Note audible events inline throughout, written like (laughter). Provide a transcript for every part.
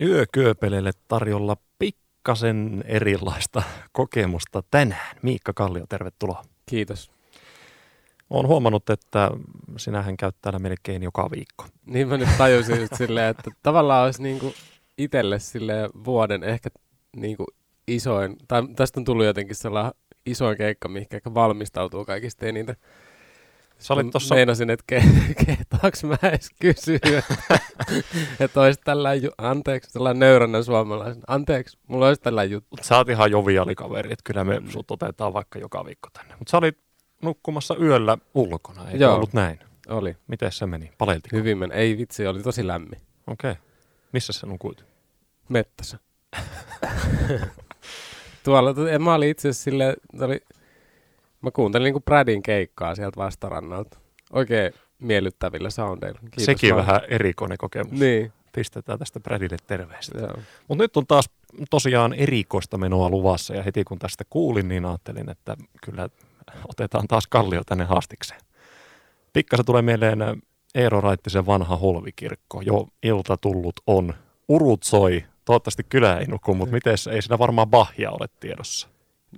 Yökyöpeleille tarjolla pikkasen erilaista kokemusta tänään. Miikka Kallio, tervetuloa. Kiitos. Olen huomannut, että sinähän käyt täällä melkein joka viikko. Niin mä nyt tajusin just silleen, että tavallaan olisi niinku itselle sille vuoden ehkä niinku isoin, tai tästä on tullut jotenkin sellainen isoin keikka, mihin ehkä valmistautuu kaikista eniten. Sä olit tossa... Meinasin, että ke, (laughs) kehtaaks mä edes kysyä, että, (laughs) olisi tällainen, ju- anteeksi, tällainen nöyrännän suomalaisen, anteeksi, mulla olisi tällainen juttu. Sä oot ihan joviali kaveri, että kyllä me sut otetaan vaikka joka viikko tänne. Mutta sä olit nukkumassa yöllä ulkona, ei Joo. ollut näin? Oli. Miten se meni? Paleltiko? Hyvin meni. Ei vitsi, oli tosi lämmin. Okei. Okay. Missä sä nukuit? Mettässä. (laughs) Tuolla, en, mä olin itse asiassa silleen, oli, mä kuuntelin niinku Bradin keikkaa sieltä vastarannalta. Oikein miellyttävillä soundeilla. Kiitos Sekin vaan. vähän erikoinen kokemus. Niin, Pistetään tästä Bradille terveistä. Mutta nyt on taas tosiaan erikoista menoa luvassa ja heti kun tästä kuulin, niin ajattelin, että kyllä otetaan taas Kallio tänne haastikseen. Pikkasen tulee mieleen Eero Raittisen vanha holvikirkko. Jo ilta tullut on. Urut soi. Toivottavasti kylä ei nuku, mutta miten ei siinä varmaan bahia ole tiedossa.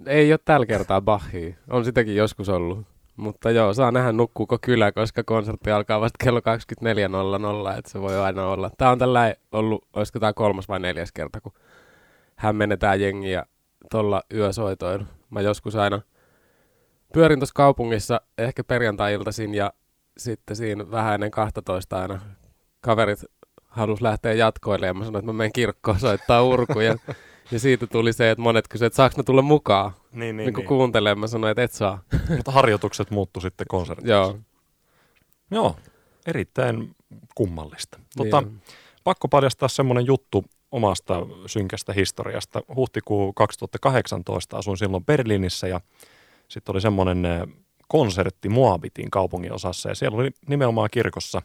Ei ole tällä kertaa Bachia. On sitäkin joskus ollut. Mutta joo, saa nähdä nukkuuko kylä, koska konsertti alkaa vasta kello 24.00, että se voi aina olla. Tämä on tällä ollut, olisiko tämä kolmas vai neljäs kerta, kun hämmennetään jengiä tuolla yösoitoilla. Mä joskus aina pyörin tuossa kaupungissa ehkä perjantai-iltaisin ja sitten siinä vähän ennen 12 aina kaverit halus lähteä jatkoille ja mä sanoin, että mä menen kirkkoon soittaa urkuja. (laughs) ja siitä tuli se, että monet kysyivät, että saanko mä tulla mukaan Niin, niin, kun kuuntelen, mä sanoin, että et saa. (laughs) Mutta harjoitukset muuttu sitten konsertiksi. Joo. Joo, erittäin kummallista. Tota, Niin. pakko paljastaa semmoinen juttu omasta synkästä historiasta. Huhtikuu 2018 asuin silloin Berliinissä ja sitten oli semmoinen eh, konsertti Moabitin kaupungin osassa ja siellä oli nimenomaan kirkossa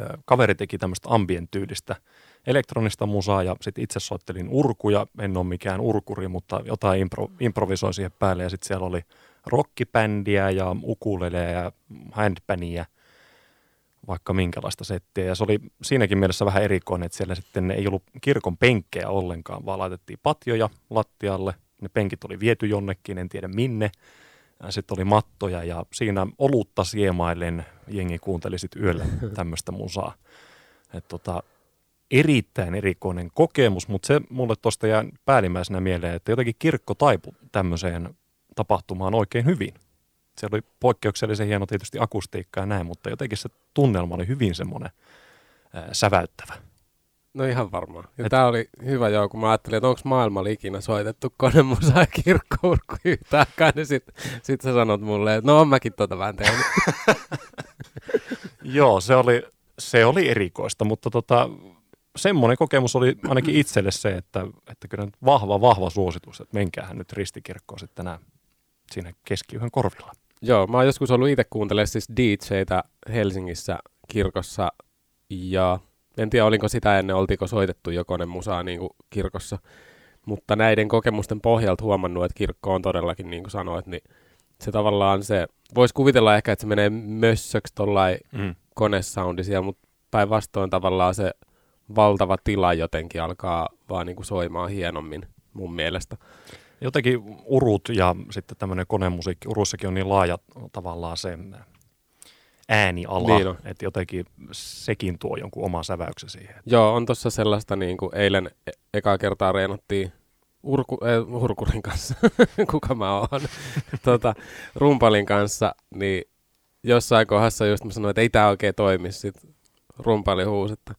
eh, kaveri teki tämmöistä ambient-tyylistä elektronista musaa ja sitten itse soittelin urkuja, en ole mikään urkuri, mutta jotain impro, improvisoin siihen päälle ja sitten siellä oli rockibändiä ja ukuleleja ja handpania vaikka minkälaista settiä. Ja se oli siinäkin mielessä vähän erikoinen, että siellä sitten ei ollut kirkon penkkejä ollenkaan, vaan laitettiin patjoja lattialle. Ne penkit oli viety jonnekin, en tiedä minne. Sitten oli mattoja ja siinä olutta siemaillen jengi kuunteli sitten yöllä (laughs) tämmöistä musaa. Et tota, erittäin erikoinen kokemus, mutta se mulle tuosta jää päällimmäisenä mieleen, että jotenkin kirkko taipui tämmöiseen tapahtumaan oikein hyvin. Se oli poikkeuksellisen hieno tietysti akustiikka ja näin, mutta jotenkin se tunnelma oli hyvin semmoinen ää, säväyttävä. No ihan varmaan. Ja Et- tää oli hyvä joo, kun mä ajattelin, että onko maailmalla ikinä soitettu konemusaa ja kirkkourkku yhtä aikaa, niin sit, sit sä sanot mulle, että no on mäkin tota vähän tehnyt. (laughs) Joo, se oli, se oli erikoista, mutta tota, semmoinen kokemus oli ainakin itselle se, että, että kyllä nyt vahva, vahva suositus, että menkäähän nyt ristikirkkoon sitten nämä siinä keskiyhden korvilla. joo, mä oon joskus ollut itse kuuntelemaan siis DJtä Helsingissä kirkossa ja en tiedä olinko sitä ennen, oltiinko soitettu jo konemusaa niin kuin kirkossa. Mutta näiden kokemusten pohjalta huomannut, että kirkko on todellakin, niin kuin sanoit, niin se tavallaan se, voisi kuvitella ehkä, että se menee mössöksi tollain Mm. konesoundi siellä, mutta päinvastoin tavallaan se valtava tila jotenkin alkaa vaan niin kuin soimaan hienommin mun mielestä. Jotenkin urut ja sitten tämmöinen konemusiikki, urussakin on niin laaja tavallaan se ääniala, Niin on. että jotenkin sekin tuo jonkun oman säväyksen siihen. Joo, on tossa sellaista niin kuin eilen e- ekaa kertaa reenattiin urku, äh, urkurin kanssa, (laughs) kuka mä oon, (laughs) tota, rumpalin kanssa, niin jossain kohdassa just mä sanoin, että ei tää oikein toimi, sit rumpali huusi, että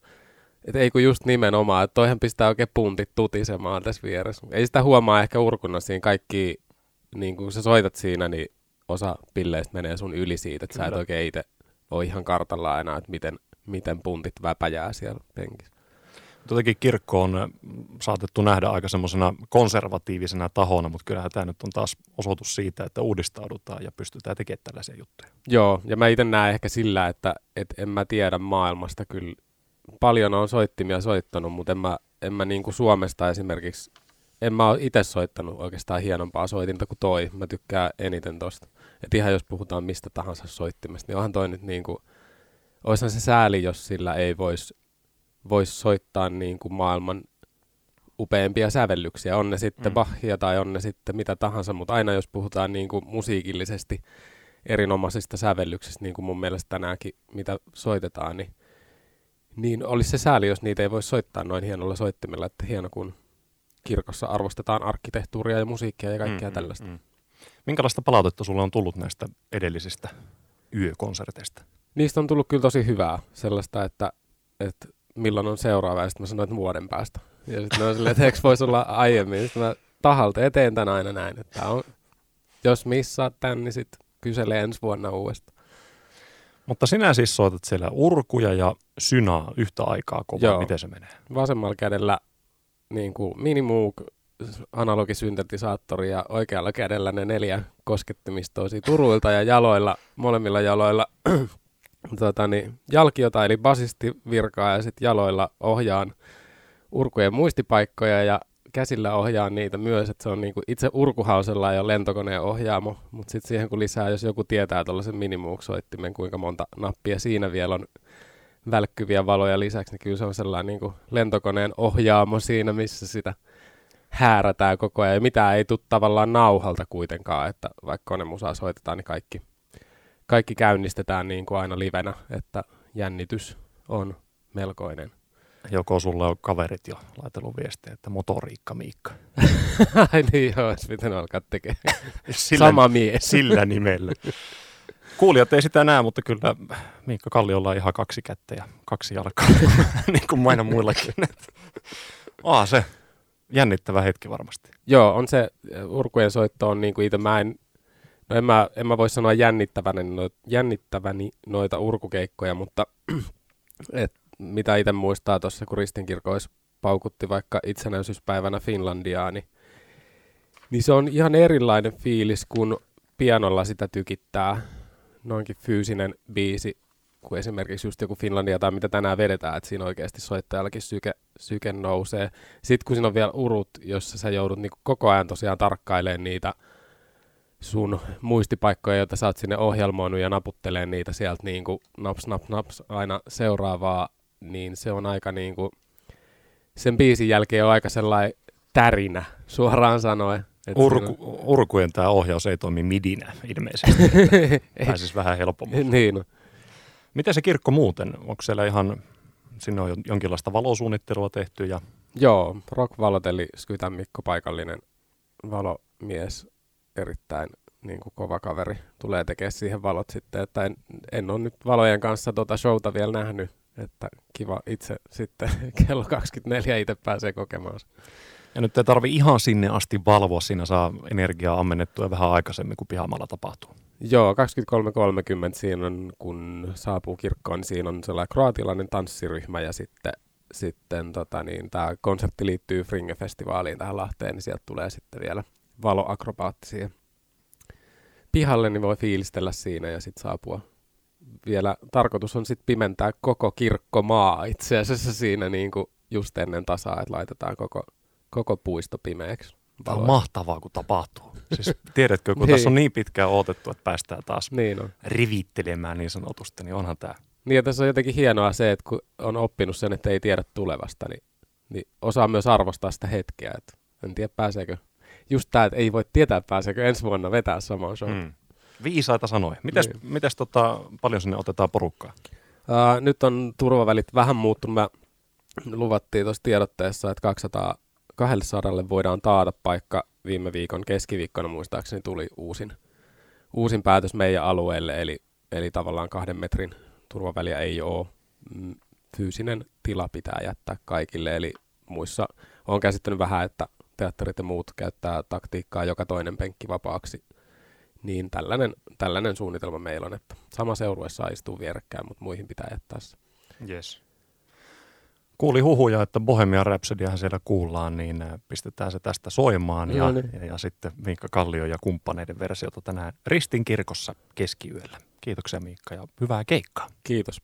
et ei kun just nimenomaan, että toihan pistää oikein puntit tutisemaan tässä vieressä. Ei sitä huomaa ehkä urkuna siinä kaikki, niin kun sä soitat siinä, niin osa pilleistä menee sun yli siitä, että sä et oikein itse ole ihan kartalla enää, että miten, miten puntit väpäjää siellä penkissä. Mutta Jotenkin kirkko on äh, saatettu nähdä aika semmoisena konservatiivisena tahona, mutta kyllähän tämä nyt on taas osoitus siitä, että uudistaudutaan ja pystytään tekemään tällaisia juttuja. Joo, ja mä itse näen ehkä sillä, että et en mä tiedä maailmasta kyllä. Paljon on soittimia soittanut, mutta en mä, en mä niinku Suomesta esimerkiksi, en mä ole itse soittanut oikeastaan hienompaa soitinta kuin toi. Mä tykkään eniten tosta. Et ihan jos puhutaan mistä tahansa soittimesta, niin onhan toi nyt niinku, oishan se sääli, jos sillä ei voisi voisi soittaa niin kuin maailman upeimpia sävellyksiä. On ne sitten mm. Bachia tai on ne sitten mitä tahansa, mutta aina jos puhutaan niin kuin musiikillisesti erinomaisista sävellyksistä, niin kuin mun mielestä tänäänkin, mitä soitetaan, niin, niin olisi se sääli, jos niitä ei voi soittaa noin hienolla soittimella, että hieno kun kirkossa arvostetaan arkkitehtuuria ja musiikkia ja kaikkea mm, tällaista. Mm, mm. Minkälaista palautetta sulla on tullut näistä edellisistä yökonserteista? Niistä on tullut kyllä tosi hyvää, sellaista, että, että milloin on seuraava, ja sitten mä sanoin, että vuoden päästä. Ja sitten on silleen, että eikö voisi olla aiemmin. Sitten mä tahalta eteen tämän aina näin, että on, jos missaat tämän, niin sitten kyselee ensi vuonna uudestaan. Mutta sinä siis soitat siellä urkuja ja synaa yhtä aikaa kovaa. Joo. Miten se menee? Vasemmalla kädellä niin kuin Minimoog analogisyntetisaattori ja oikealla kädellä ne neljä koskettimistoisia turuilta ja jaloilla, molemmilla jaloilla tota, (clears throat) niin, jalkiota eli basisti virkaa ja sitten jaloilla ohjaan urkujen muistipaikkoja ja käsillä ohjaan niitä myös, että se on niinku itse urkuhausella ja lentokoneen ohjaamo, mutta sitten siihen kun lisää, jos joku tietää tuollaisen minimuuksoittimen, kuinka monta nappia siinä vielä on välkkyviä valoja lisäksi, niin kyllä se on sellainen niinku lentokoneen ohjaamo siinä, missä sitä häärätään koko ajan. Ja mitään ei tule tavallaan nauhalta kuitenkaan, että vaikka konemusaa soitetaan, niin kaikki, kaikki käynnistetään niin kuin aina livenä, että jännitys on melkoinen. Joko sulle on kaverit jo laitellut viestiä, että motoriikka Miikka. (laughs) Ai niin, joo, pitänyt alkaa tekemään. (laughs) Sillä, Sama mies. Sillä nimellä. (laughs) Kuulijat ei sitä näe, mutta kyllä Miikka Kalliolla on ihan kaksi kättä ja kaksi jalkaa, niin kuin aina muillakin. Ah, se jännittävä hetki varmasti. Joo, on se urkujen soitto on niin kuin itse mä en, no en mä, en mä voi sanoa jännittäväni, no, jännittäväni noita urkukeikkoja, mutta (clears throat) et, mitä itse muistaa tuossa, kun ristinkirkois paukutti vaikka itsenäisyyspäivänä Finlandiaa, niin, niin se on ihan erilainen fiilis, kun pianolla sitä tykittää noinkin fyysinen biisi, kuin esimerkiksi just joku Finlandia tai mitä tänään vedetään, että siinä oikeasti soittajallakin syke, syke nousee. Sitten kun siinä on vielä urut, jossa sä joudut niinku koko ajan tosiaan tarkkailemaan niitä sun muistipaikkoja, joita sä oot sinne ohjelmoinut ja naputtelee niitä sieltä niinku naps, naps, naps aina seuraavaa, niin se on aika niinku, sen biisin jälkeen on aika sellainen tärinä, suoraan sanoen. Urku, on... Urkujen tämä ohjaus ei toimi midinä ilmeisesti. (laughs) Pääsisi vähän helpommin. (laughs) niin no. Miten se kirkko muuten? Onko siellä ihan, sinne on jonkinlaista valosuunnittelua tehty? Ja... Joo, Rock Valot eli Skytän Mikko, paikallinen valomies, erittäin niin kuin kova kaveri, tulee tekemään siihen valot sitten, että en, en ole nyt valojen kanssa tuota showta vielä nähnyt, että kiva itse sitten (laughs) kello 24 itse pääsee kokemaan. Ja nyt ei tarvi ihan sinne asti valvoa, siinä saa energiaa ammennettua vähän aikaisemmin kuin pihamalla tapahtuu. Joo, 23.30 siinä on, kun saapuu kirkkoon, niin siinä on sellainen kroatilainen tanssiryhmä ja sitten, sitten tota niin, tämä konsertti liittyy Fringe-festivaaliin tähän Lahteen, niin sieltä tulee sitten vielä valoakrobaattisia pihalle, niin voi fiilistellä siinä ja sitten saapua vielä tarkoitus on sitten pimentää koko kirkkomaa itse asiassa siinä niin kuin just ennen tasaa, että laitetaan koko, koko puisto pimeäksi. Tämä on mahtavaa, kun tapahtuu. Siis (laughs) tiedätkö, kun niin. tässä on niin pitkään odotettu, että päästään taas niin on. rivittelemään niin sanotusti, niin onhan tämä. Niin ja tässä on jotenkin hienoa se, että kun on oppinut sen, että ei tiedä tulevasta, niin, niin osaa myös arvostaa sitä hetkeä. Että en tiedä pääseekö, just tämä, että ei voi tietää pääseekö ensi vuonna vetää samaan show. Mm. Viisaita sanoja. Mites, niin. mites tota, paljon sinne otetaan porukkaa? Uh, nyt on turvavälit vähän muuttunut. Mä luvattiin tuossa tiedotteessa, että 200 200 voidaan taata paikka viime viikon keskiviikkona muistaakseni tuli uusin, uusin päätös meidän alueelle, eli, eli tavallaan kahden metrin turvaväliä ei ole. Mm, fyysinen tila pitää jättää kaikille, eli muissa on käsittänyt vähän, että teatterit ja muut käyttää taktiikkaa joka toinen penkki vapaaksi, niin tällainen, tällainen suunnitelma meillä on, että sama seurue saa istua vierekkäin, mutta muihin pitää jättää se. Yes kuuli huhuja, että Bohemian Rhapsodyhän siellä kuullaan, niin äh, pistetään se tästä soimaan. Ja, ja, ja, ja sitten Miikka Kallio ja kumppaneiden versiota tänään Ristin kirkossa keskiyöllä. Kiitoksia Miikka ja hyvää keikkaa. Kiitos